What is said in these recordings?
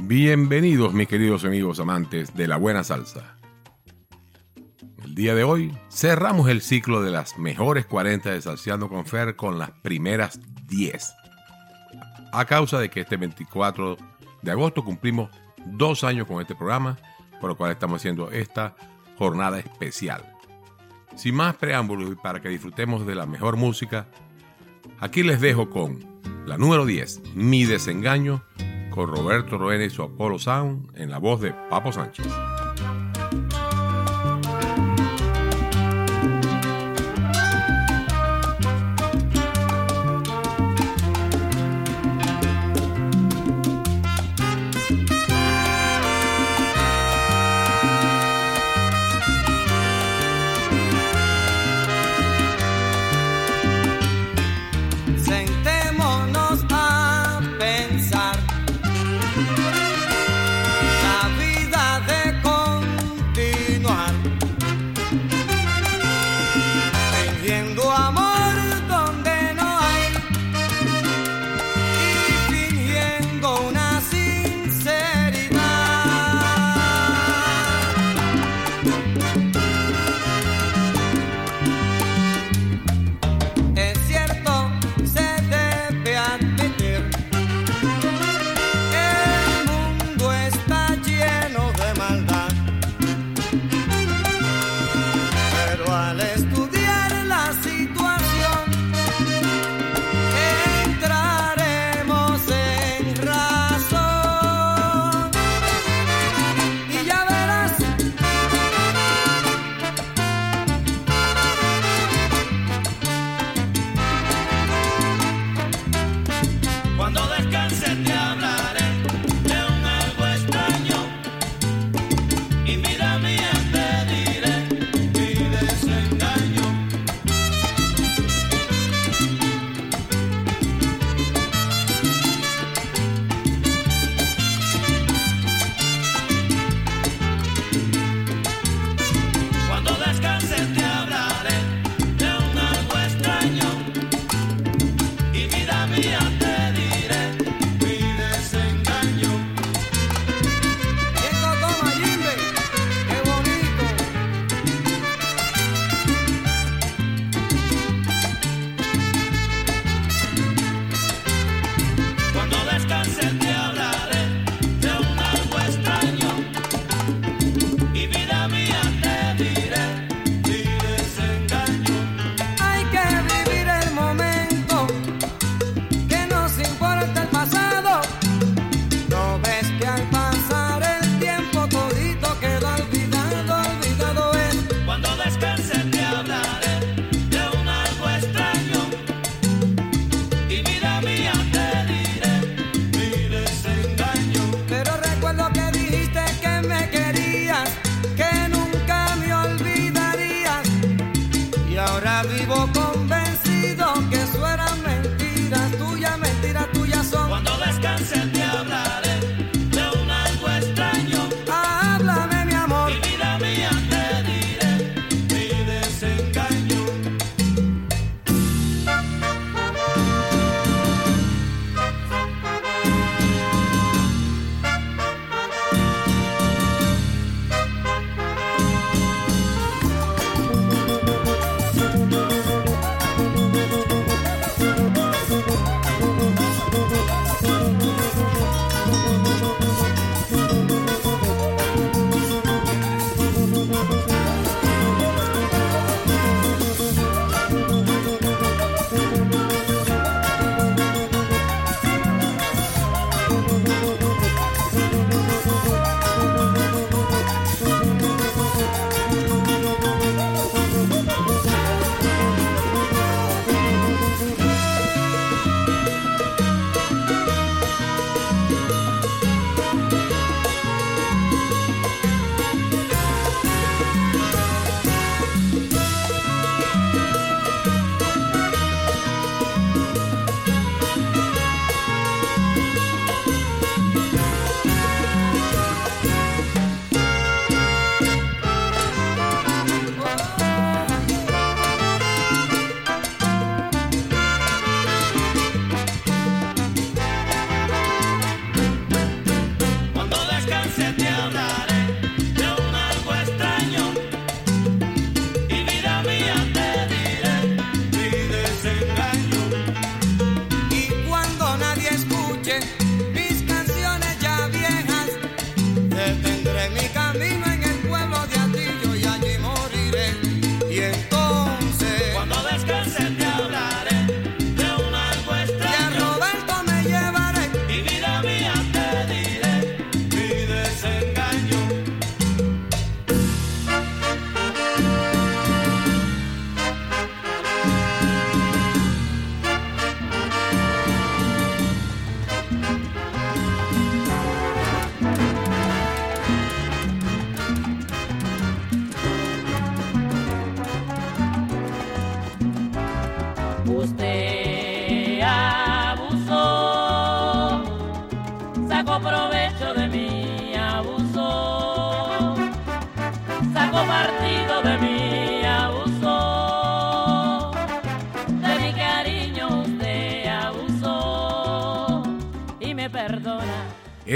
Bienvenidos mis queridos amigos amantes de la buena salsa. El día de hoy cerramos el ciclo de las mejores 40 de Salseando con Fer con las primeras 10. A causa de que este 24 de agosto cumplimos dos años con este programa, por lo cual estamos haciendo esta jornada especial. Sin más preámbulos y para que disfrutemos de la mejor música, aquí les dejo con la número 10, Mi desengaño, con Roberto Roena y su Apollo Sound en la voz de Papo Sánchez.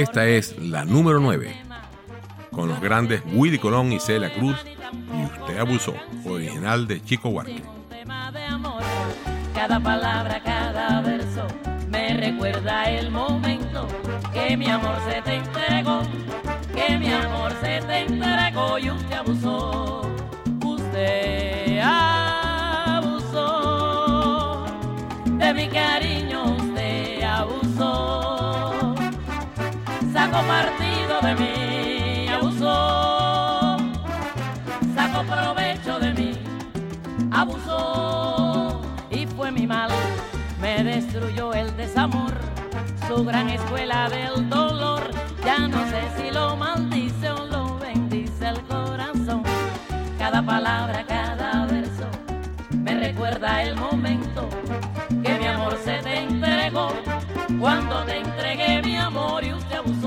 Esta es la número 9, con los grandes Willy Colón y Celia Cruz, y usted abusó, original de Chico Huarque. Cada palabra, cada verso me recuerda el momento que mi amor se te entregó, que mi amor se te entregó y usted abusó, usted abusó de mi cariño, sacó partido de mí, abusó, sacó provecho de mí, abusó y fue mi mal me destruyó el desamor, su gran escuela del dolor. Ya no sé si lo maldice o lo bendice el corazón. Cada palabra, cada verso me recuerda el momento que mi amor se te entregó. Cuando te entregué mi amor y usted abusó.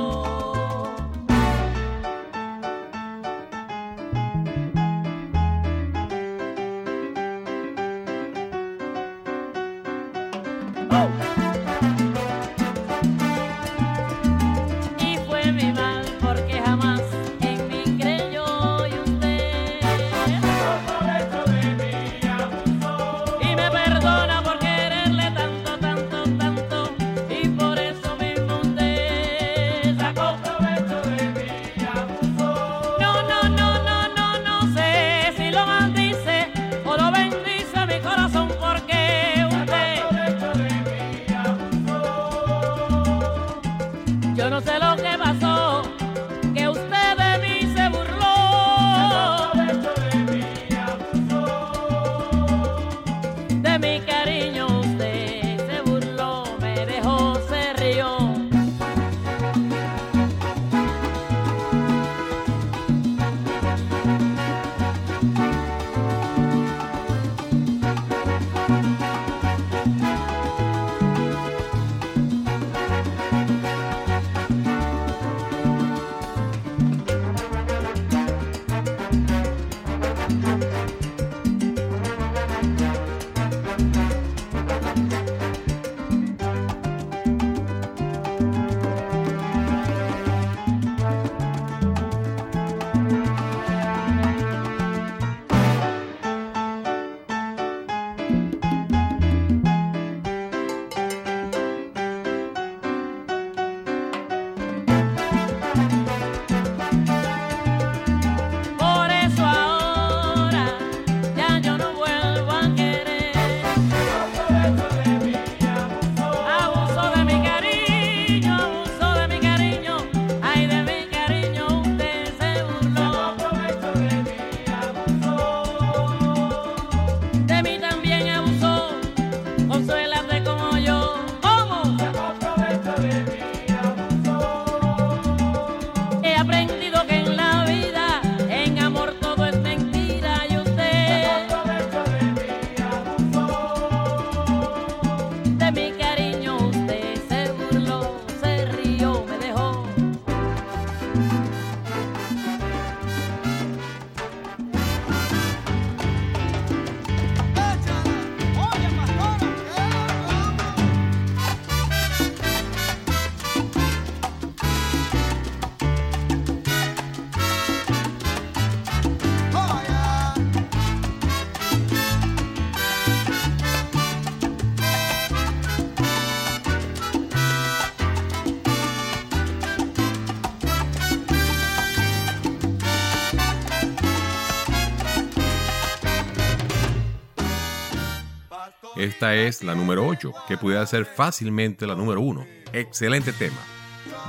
Esta es la número 8, que pudiera ser fácilmente la número 1. Excelente tema.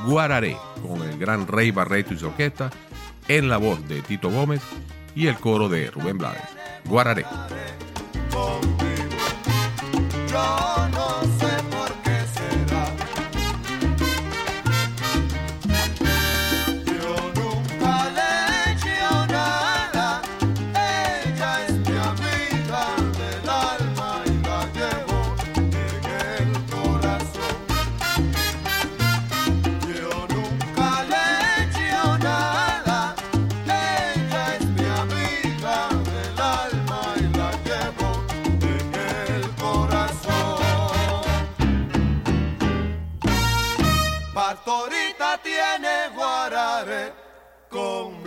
Guararé, con el gran Rey Barreto y su orquesta, en la voz de Tito Gómez y el coro de Rubén Blades. Guararé. Pastorita tiene guarare conmigo.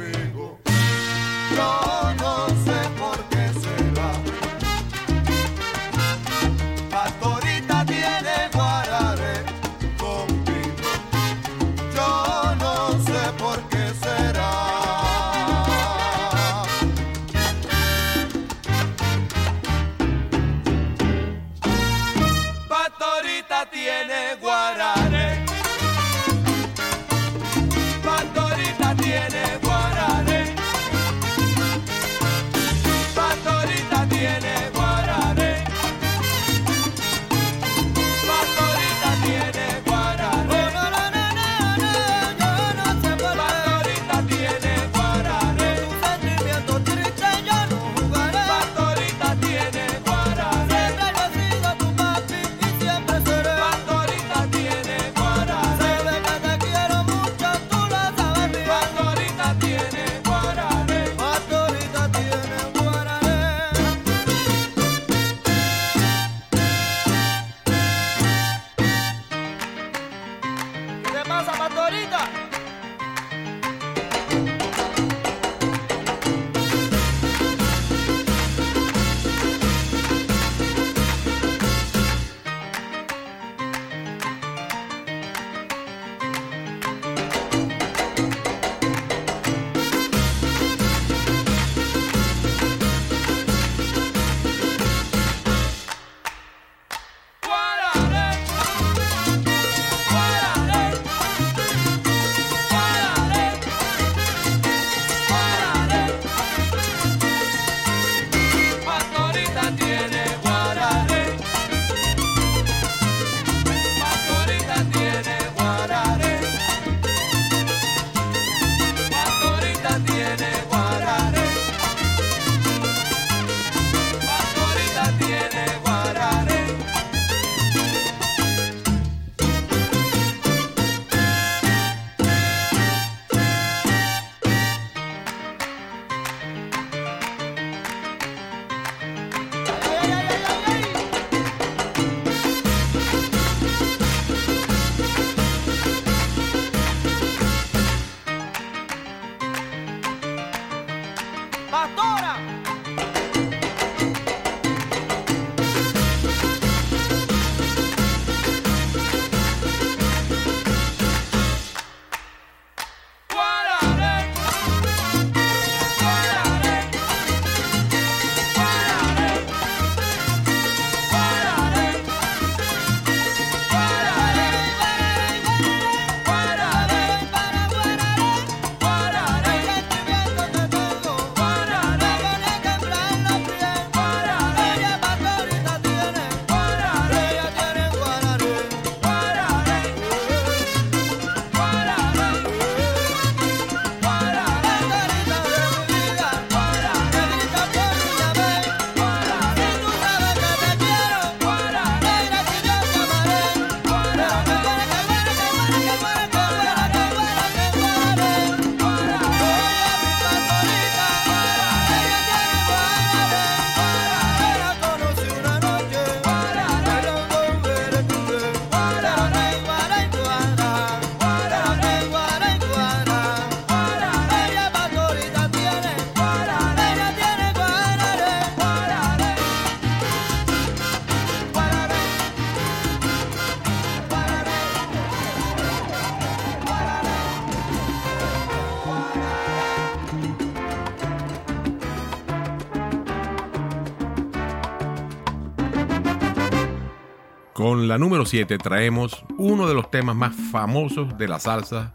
Número 7 traemos uno de los temas más famosos de la salsa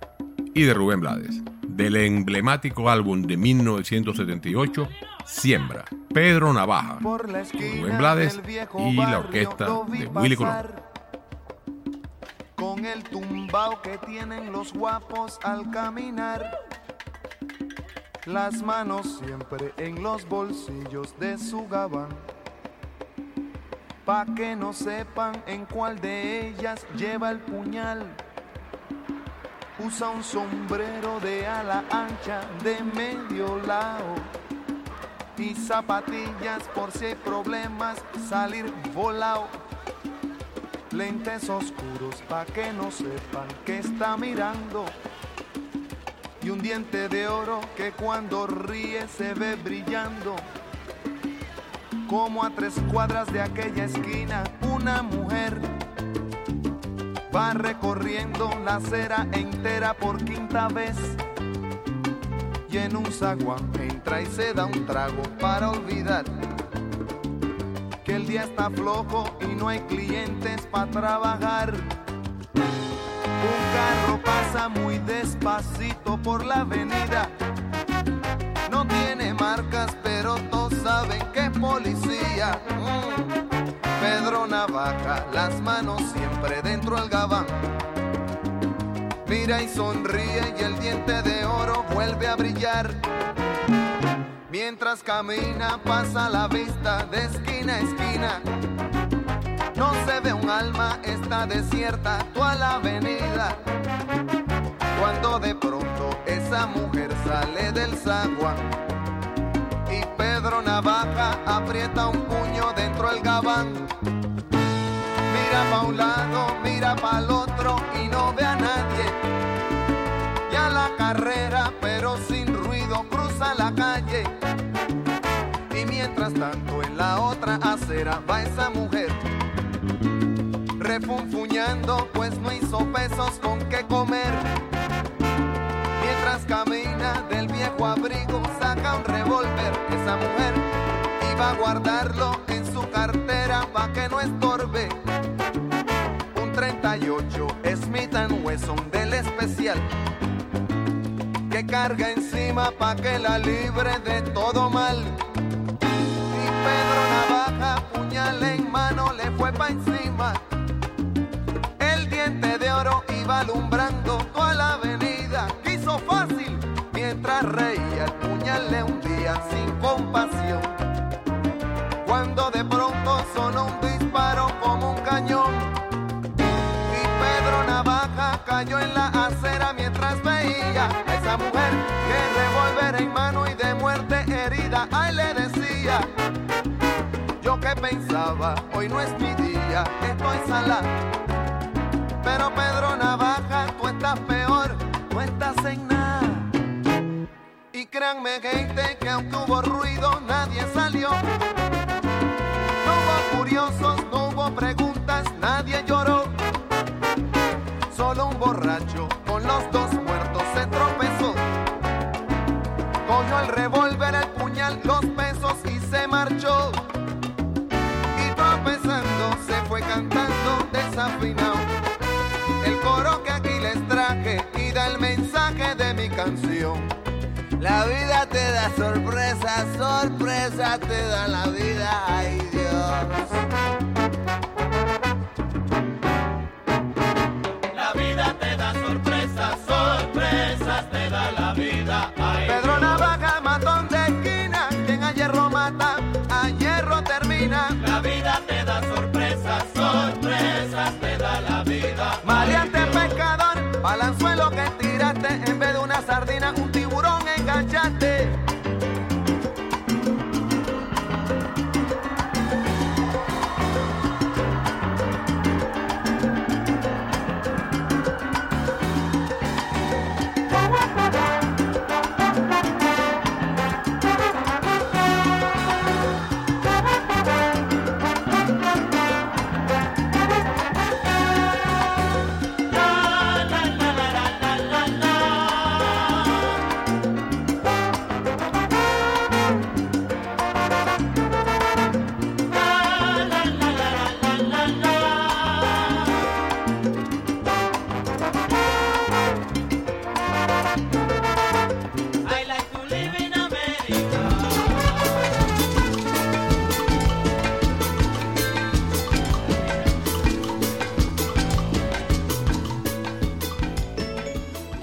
y de Rubén Blades, del emblemático álbum de 1978, Siembra, Pedro Navaja, Rubén Blades y la orquesta de Willy Colón. Con el tumbao que tienen los guapos al caminar. Las manos siempre en los bolsillos de su gabán. Pa' que no sepan en cuál de ellas lleva el puñal. Usa un sombrero de ala ancha de medio lado y zapatillas por si hay problemas salir volado. lentes oscuros pa' que no sepan que está mirando. Y un diente de oro que cuando ríe se ve brillando. Como a tres cuadras de aquella esquina, una mujer va recorriendo la acera entera por quinta vez. Y en un zaguán entra y se da un trago para olvidar que el día está flojo y no hay clientes para trabajar. Un carro pasa muy despacito por la avenida. Las manos siempre dentro del gabán. Mira y sonríe y el diente de oro vuelve a brillar. Mientras camina pasa la vista de esquina a esquina. No se ve un alma, está desierta toda la avenida. Cuando de pronto esa mujer sale del zaguán y Pedro Navaja aprieta un puño dentro del gabán. Mira pa' un lado, mira pa' el otro y no ve a nadie. Ya la carrera, pero sin ruido, cruza la calle. Y mientras tanto en la otra acera va esa mujer. Refunfuñando, pues no hizo pesos con qué comer. Mientras camina del viejo abrigo, saca un revólver. Esa mujer iba a guardarlo en su cartera pa' que no estorbe. Un 38 Smith Wesson del especial que carga encima pa' que la libre de todo mal. Y Pedro Navaja, puñal en mano, le fue pa' encima. El diente de oro iba alumbrando toda la avenida. Quiso fácil mientras reía el puñal le hundía sin compasión. Cuando de pronto sonó un Cayó en la acera mientras veía a esa mujer que revólver en mano y de muerte herida. Ay, le decía, yo que pensaba, hoy no es mi día, estoy sala. Pero Pedro Navaja, tú estás peor, tú estás en nada. Y créanme, gente, que aunque hubo ruido, nadie salió. Solo un borracho con los dos muertos se tropezó. Cogió el revólver, el puñal, los pesos y se marchó. Y tropezando se fue cantando desafinado. El coro que aquí les traje y da el mensaje de mi canción. La vida te da sorpresa, sorpresa te da la vida, ay Dios. Sardina, un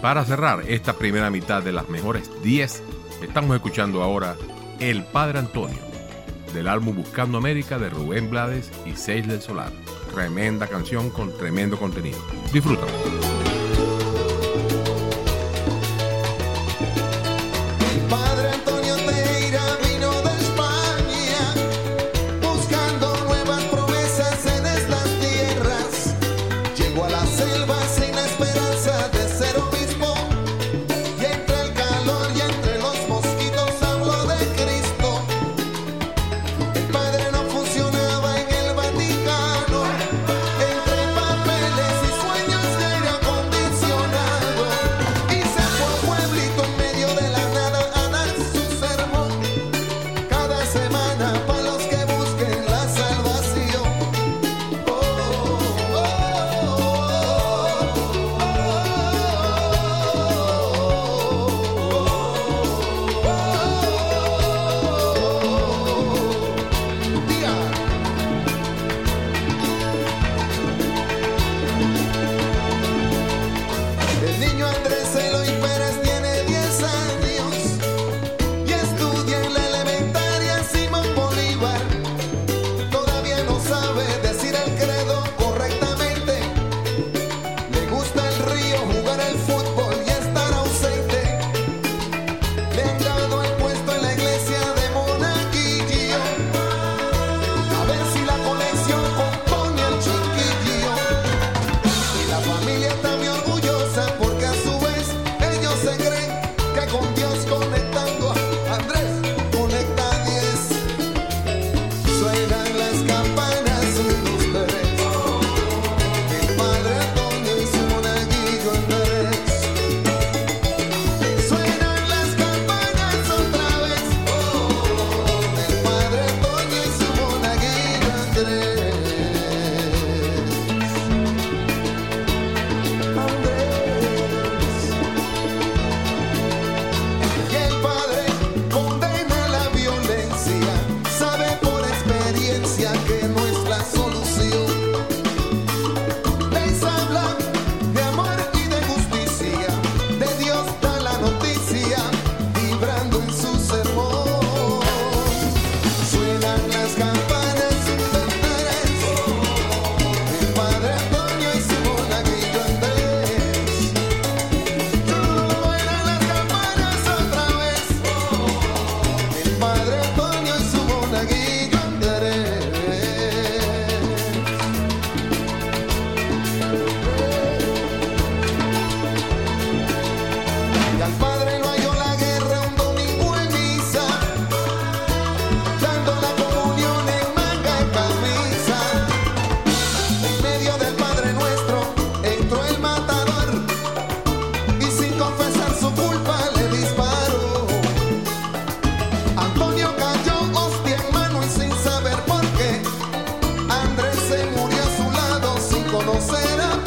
Para cerrar esta primera mitad de las mejores 10, estamos escuchando ahora El Padre Antonio, del álbum Buscando América de Rubén Blades y Seis del Solar. Tremenda canción con tremendo contenido. Disfrútala.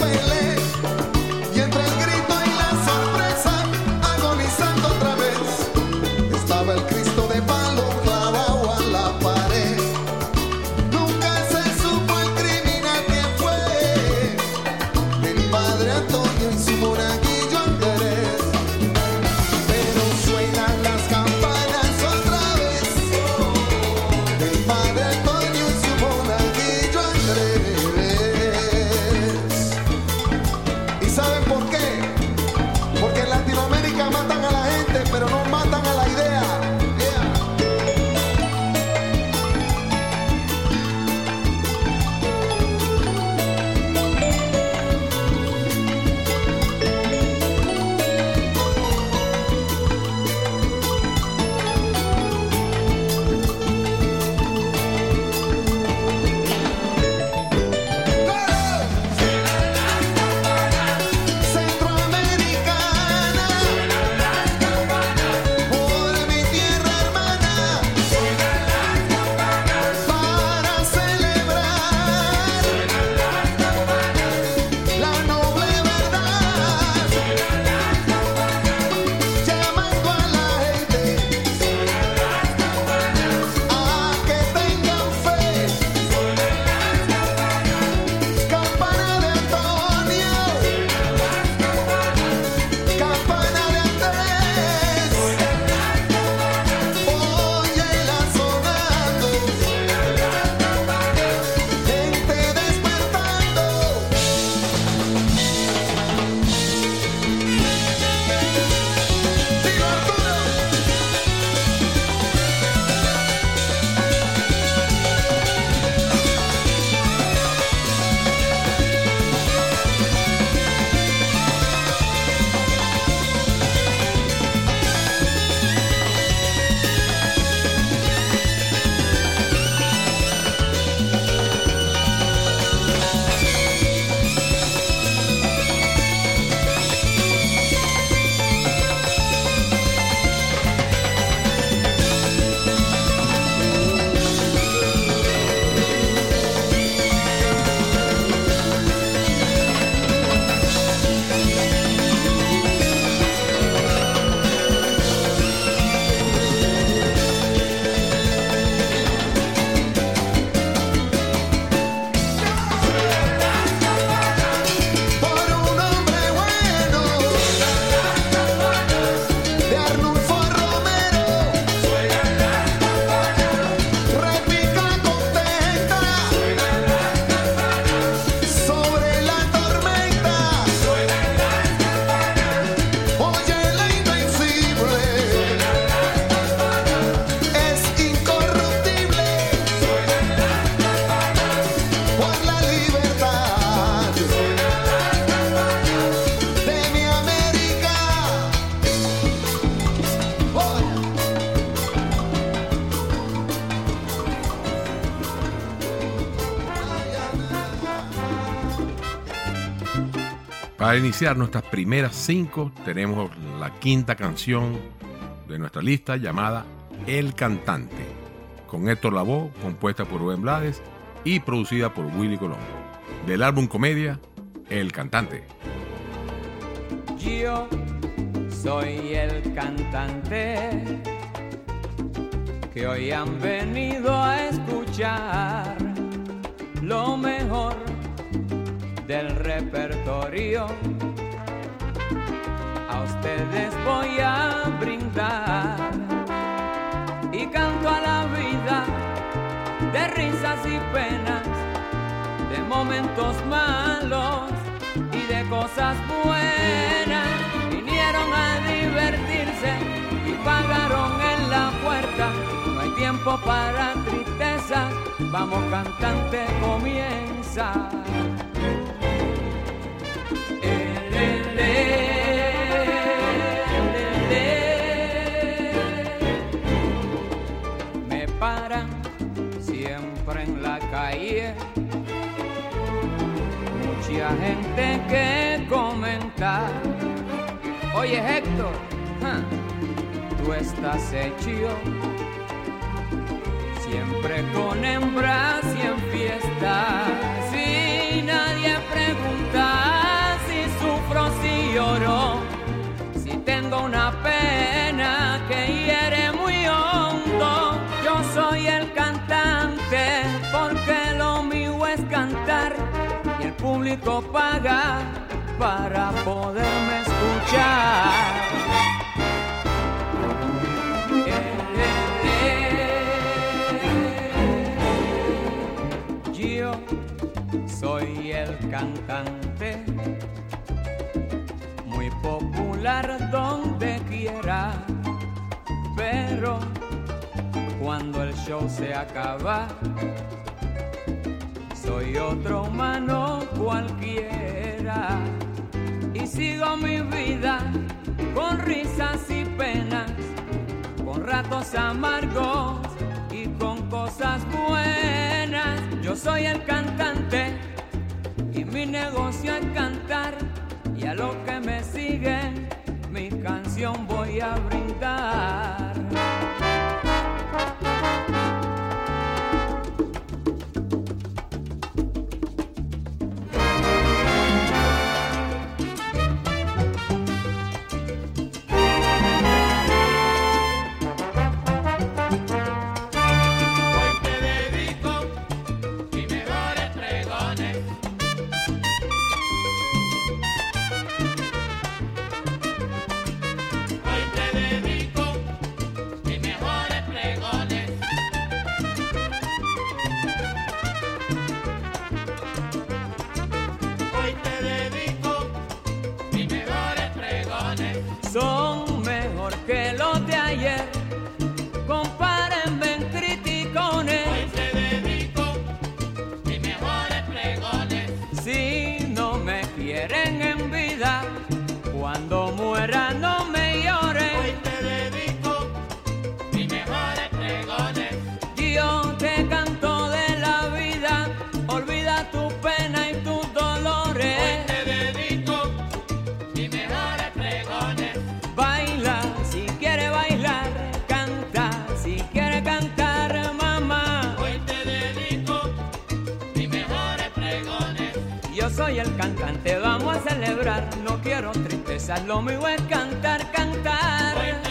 huele. Para iniciar nuestras primeras cinco, tenemos la quinta canción de nuestra lista llamada El Cantante, con Héctor Lavoe, compuesta por Rubén Blades y producida por Willy Colón. Del álbum Comedia, El Cantante. Yo soy el cantante que hoy han venido a escuchar lo mejor del repertorio. A ustedes voy a brindar y canto a la vida de risas y penas, de momentos malos y de cosas buenas. Vinieron a divertirse y pagaron en la puerta. No hay tiempo para tristeza, vamos cantante, comienza. Gente que comenta. Oye Héctor, tú estás hecho siempre con hembras y en fiesta. Lloro, si tengo una pena que hiere muy hondo. Yo soy el cantante porque lo mío es cantar y el público paga para poderme escuchar. Yo soy el cantante popular donde quiera, pero cuando el show se acaba, soy otro humano cualquiera y sigo mi vida con risas y penas, con ratos amargos y con cosas buenas. Yo soy el cantante y mi negocio es cantar y a los que me siguen mi canción voy a brindar. Yo soy el cantante, vamos a celebrar. No quiero tristeza, lo mío es cantar, cantar.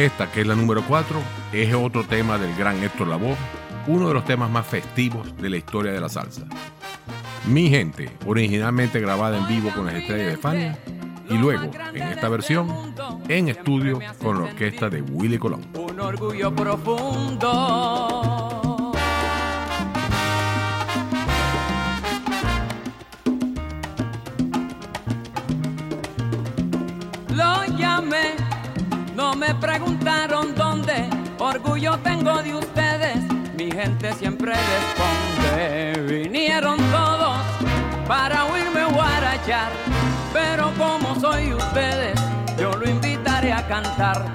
Esta, que es la número 4, es otro tema del gran Héctor Lavoe, uno de los temas más festivos de la historia de la salsa. Mi gente, originalmente grabada en vivo con las estrellas de Fania, y luego, en esta versión, en estudio con la orquesta de Willy Colón. Un orgullo profundo. Yo tengo de ustedes, mi gente siempre responde. Vinieron todos para oírme guarachar, pero como soy ustedes, yo lo invitaré a cantar.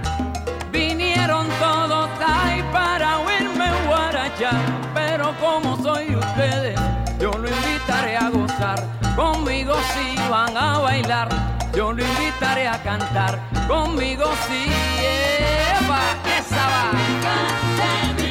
Vinieron todos ahí para oírme guarachar, pero como soy ustedes, yo lo invitaré a gozar. Conmigo si van a bailar, yo lo invitaré a cantar. Conmigo si Eva, esa va. Música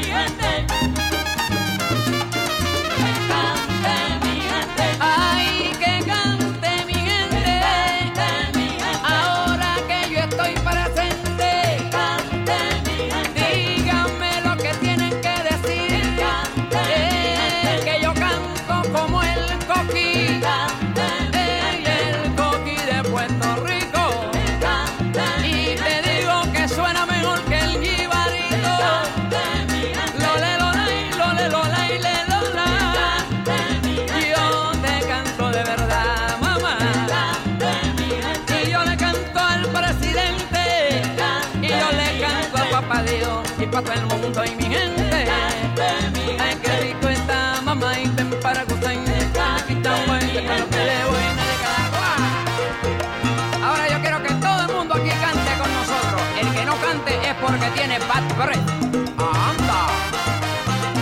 Ah, ¡Anda!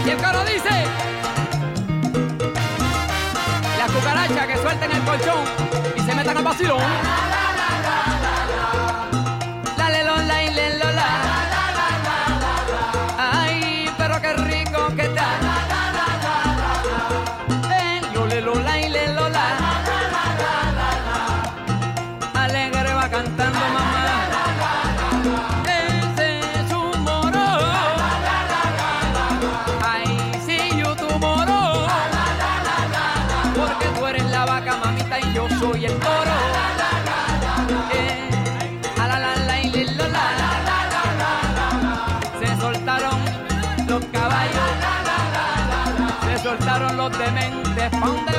Y el coro dice: La cucaracha que suelten el colchón y se metan al vacilón. los dementes pan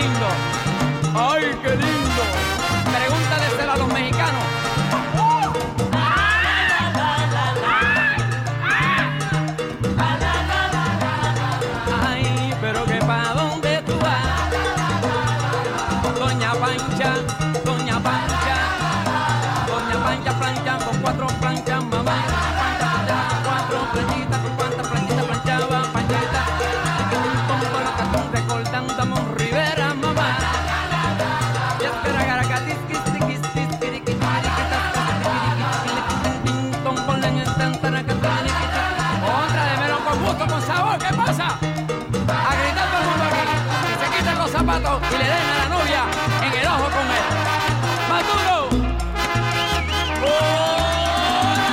lindo. ¡Ay, qué lindo! ¿Qué pasa? A gritar todo el mundo aquí, se quiten los zapatos y le den a la novia en el ojo con él. ¡Maduro! ¡Ole!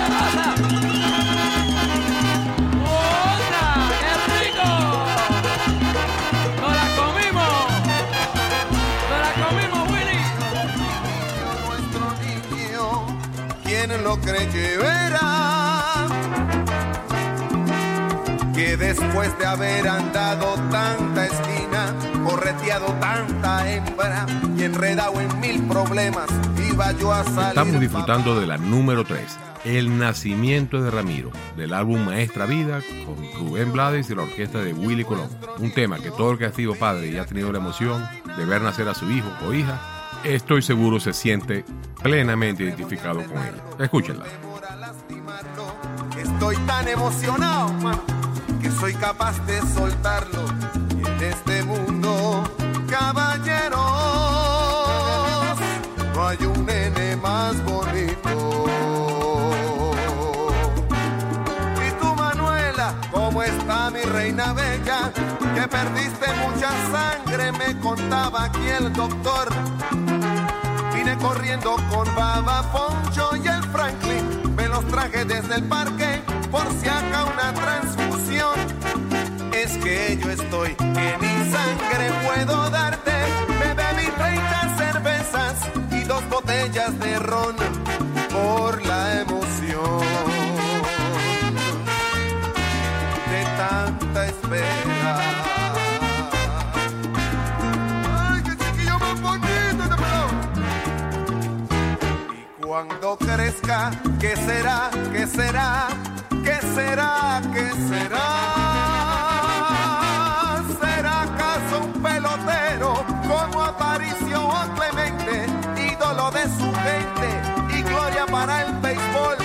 ¿Qué pasa? ¡Otra! ¡Qué rico! ¡Nos la comimos! ¡Nos la comimos, Willy! nuestro niño, ¿quién lo cree que? Después de haber andado tanta esquina, correteado tanta hembra y enredado en mil problemas, iba yo a salir. Estamos disfrutando de la número 3, El nacimiento de Ramiro, del álbum Maestra Vida, con Rubén Blades y la orquesta de Willy Colón. Un tema que todo el que ha sido padre y ha tenido la emoción de ver nacer a su hijo o hija, estoy seguro se siente plenamente identificado con él. Escúchenla. Estoy tan emocionado, mano, que soy capaz de soltarlo. En este mundo, caballeros, no hay un nene más bonito. Y tú, Manuela, ¿cómo está mi reina bella? Que perdiste mucha sangre, me contaba aquí el doctor. Vine corriendo con Baba Poncho y el Franklin. Me los traje desde el parque por si acá una transfusión. Es que yo estoy que ni sangre puedo darte. Me bebí 30 cervezas y dos botellas de ron por la emoción de tanta espera. Este cuando crezca, ¿qué será? ¿Qué será? ¿Qué será? ¿Qué será? ¿Será acaso un pelotero como Aparicio o Clemente, ídolo de su gente y gloria para el béisbol?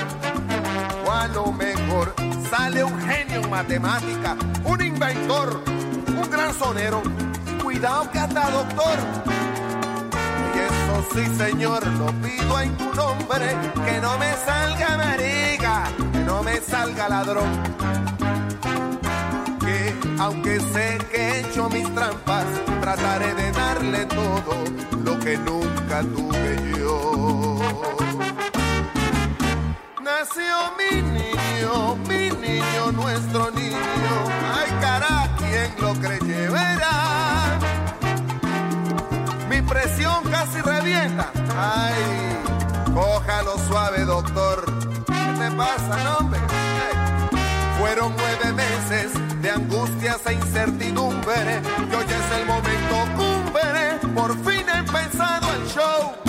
O a lo mejor sale un genio en matemática, un inventor, un gran sonero. Cuidado que hasta doctor. Y eso sí, señor, lo pido en tu nombre, que no me salga marica, no me salga ladrón. Que aunque sé que he hecho mis trampas, trataré de darle todo lo que nunca tuve yo. Nació mi niño, mi niño, nuestro niño. Ay, cara, ¿quién lo creye verá? Mi presión casi revienta. Ay, cójalo suave, doctor. Fueron nueve meses de angustias e incertidumbre. Y hoy es el momento cumbre. Por fin ha empezado el show.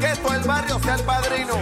que todo el barrio sea el padrino.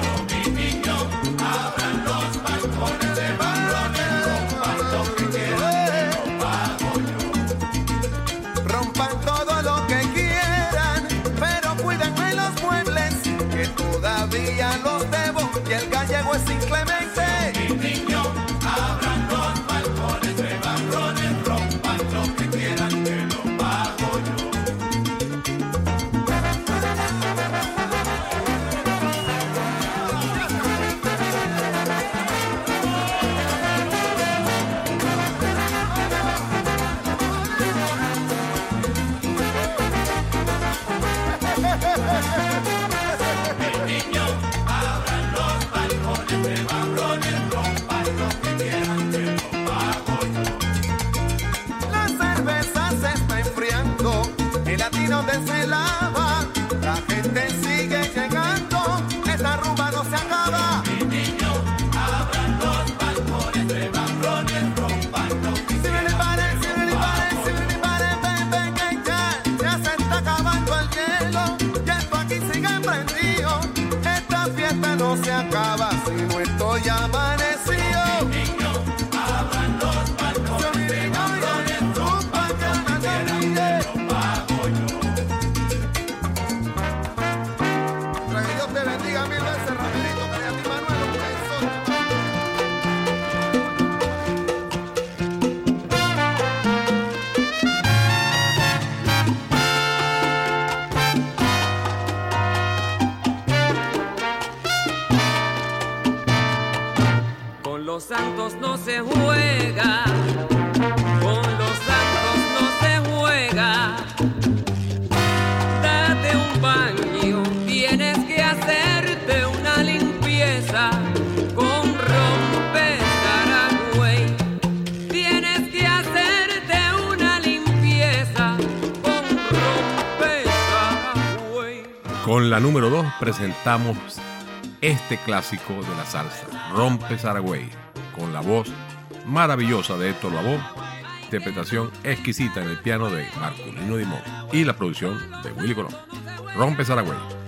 Con los santos no se juega. Date un baño, tienes que hacerte una limpieza con rompearaguay. Tienes que hacerte una limpieza con rompearaguay. Con la número dos presentamos este clásico de la salsa rompearaguay con la voz maravillosa de Héctor Lavoe, interpretación exquisita en el piano de Marcolino Dimón y la producción de Willy Colón. Rompe Saragüey.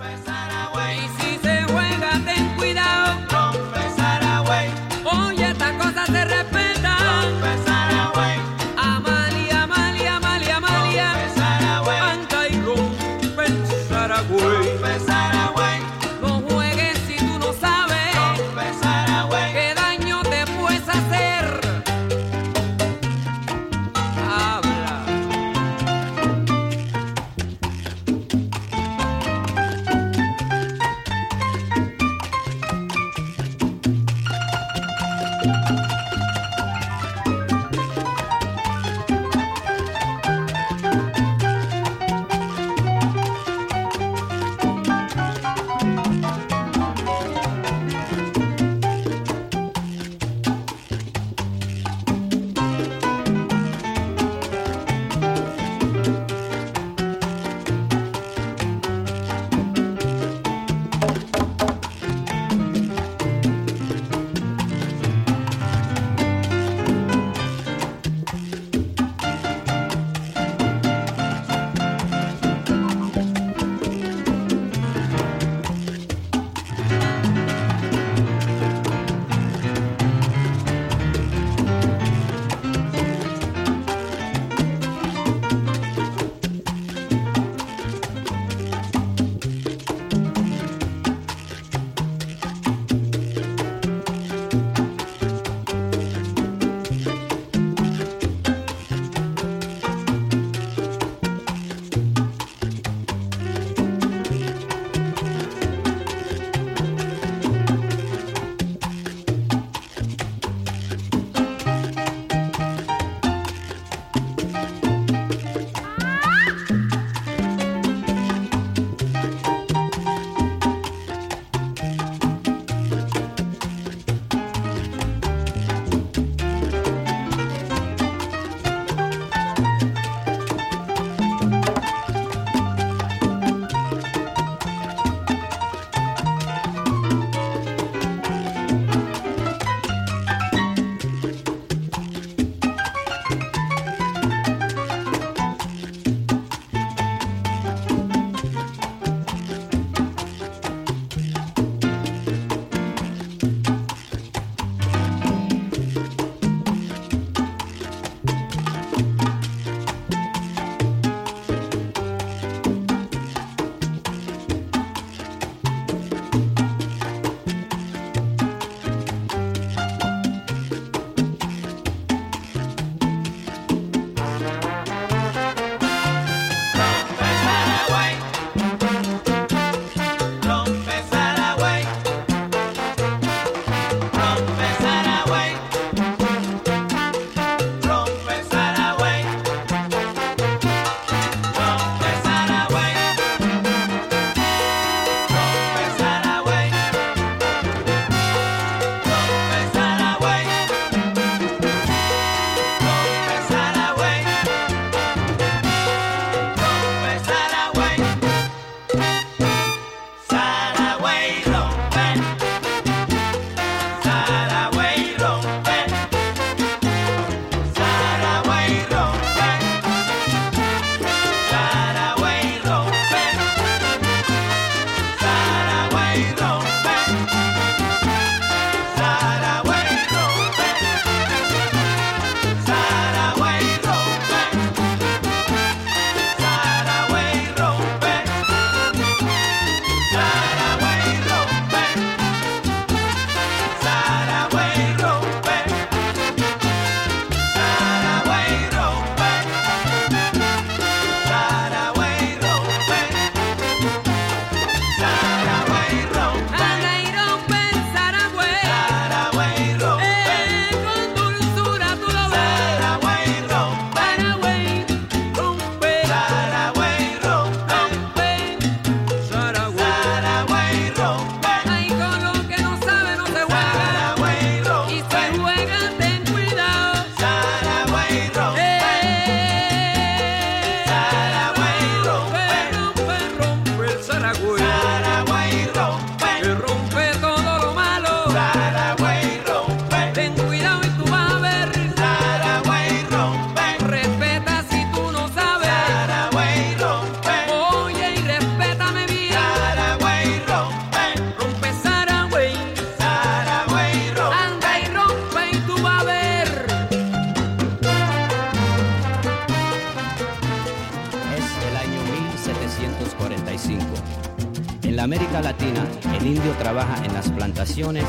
Latina, el indio trabaja en las plantaciones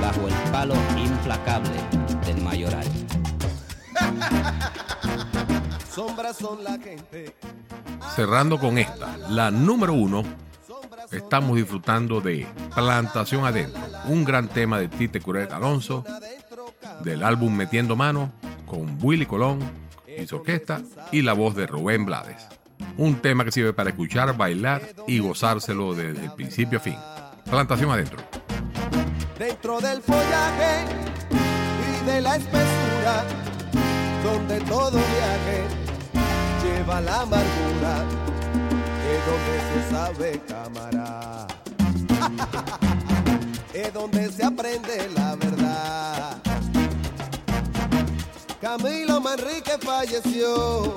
bajo el palo implacable del mayoral. Sombras son la gente. Cerrando con esta, la número uno, estamos disfrutando de Plantación Adentro, un gran tema de Tite Curet Alonso, del álbum Metiendo Mano, con Willy Colón y su orquesta, y la voz de Rubén Blades. Un tema que sirve para escuchar, bailar y gozárselo desde el principio a fin. Plantación Adentro. Dentro del follaje y de la espesura, donde todo viaje lleva la amargura, es donde se sabe cámara. es donde se aprende la verdad. Camilo Manrique falleció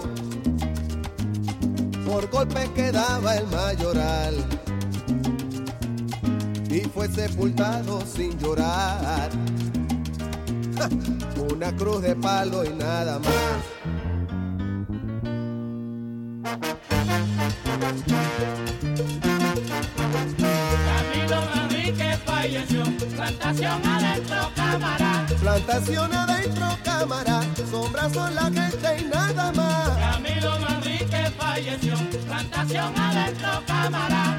por golpes que daba el mayoral y fue sepultado sin llorar. Una cruz de palo y nada más. Camilo Manrique falleció, plantación adentro cámara. Plantación adentro, cámara, sombras son la gente y nada más. Camilo Manrique falleció, plantación adentro cámara.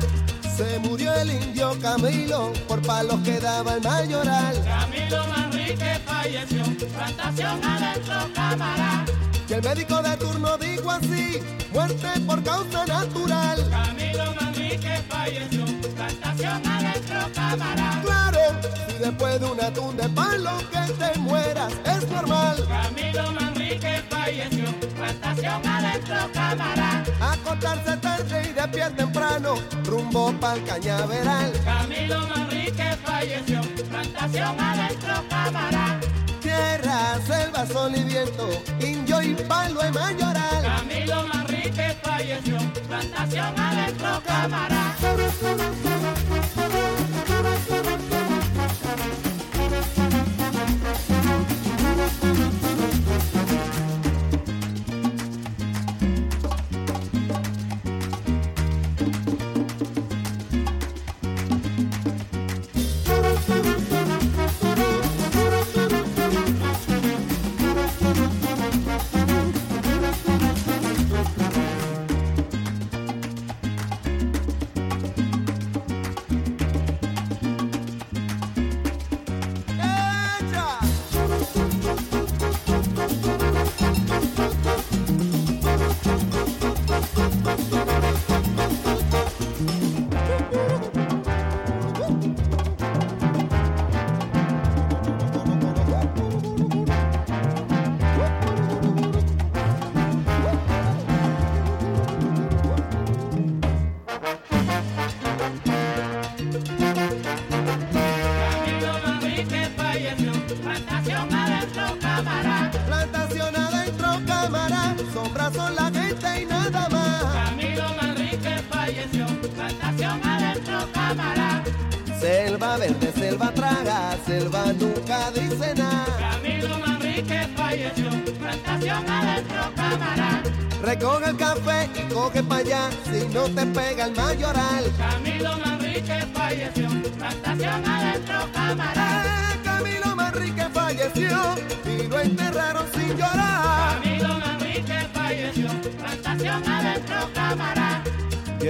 Se murió el indio Camilo por palos que daba el mayoral. Camilo Manrique falleció, plantación adentro cámara. El médico de turno dijo así, muerte por causa natural. Camilo Manrique falleció, plantación adentro cámara. Claro, si después de un atún de palo que te mueras es normal. Camilo Manrique falleció, plantación adentro cámara. Acostarse tarde y de pie temprano, rumbo pa'l cañaveral. Camilo Manrique falleció, plantación adentro cámara. Tierra, selva, sol y viento, indio y palo y mayoral. Camilo Manrique falleció, plantación adentro cámara. La gente y nada más. Camilo Manrique falleció, plantación adentro cámara. Selva verde, selva traga, selva nunca dice nada. Camilo Manrique falleció, plantación adentro cámara. Recoge el café y coge pa' allá, si no te pega el mayoral. Camilo Manrique falleció, plantación adentro cámara. Eh, Camilo Manrique falleció y lo enterraron sin llorar. Camilo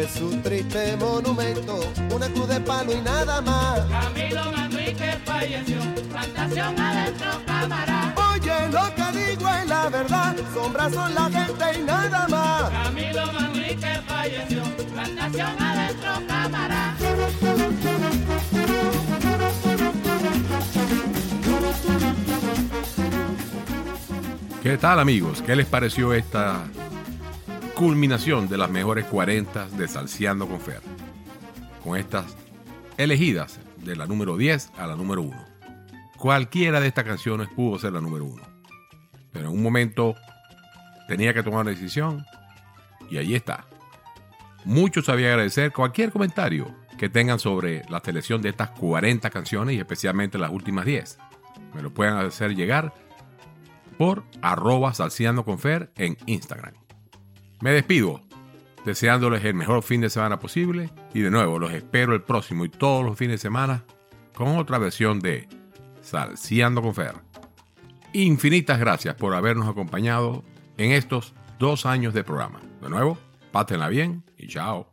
es un triste monumento, una cruz de palo y nada más. Camilo Manrique falleció, plantación adentro cámara. Oye, lo que digo es la verdad, sombras son la gente y nada más. Camilo Manrique falleció, plantación adentro cámara. ¿Qué tal amigos? ¿Qué les pareció esta culminación de las mejores 40 de Salseando con Fer? Con estas elegidas de la número 10 a la número 1. Cualquiera de estas canciones pudo ser la número 1. Pero en un momento tenía que tomar una decisión y ahí está. Muchos sabía agradecer cualquier comentario que tengan sobre la selección de estas 40 canciones y especialmente las últimas 10. Me lo pueden hacer llegar por arroba en Instagram. Me despido deseándoles el mejor fin de semana posible y de nuevo los espero el próximo y todos los fines de semana con otra versión de Salseando con Fer. Infinitas gracias por habernos acompañado en estos dos años de programa. De nuevo, pátenla bien y chao.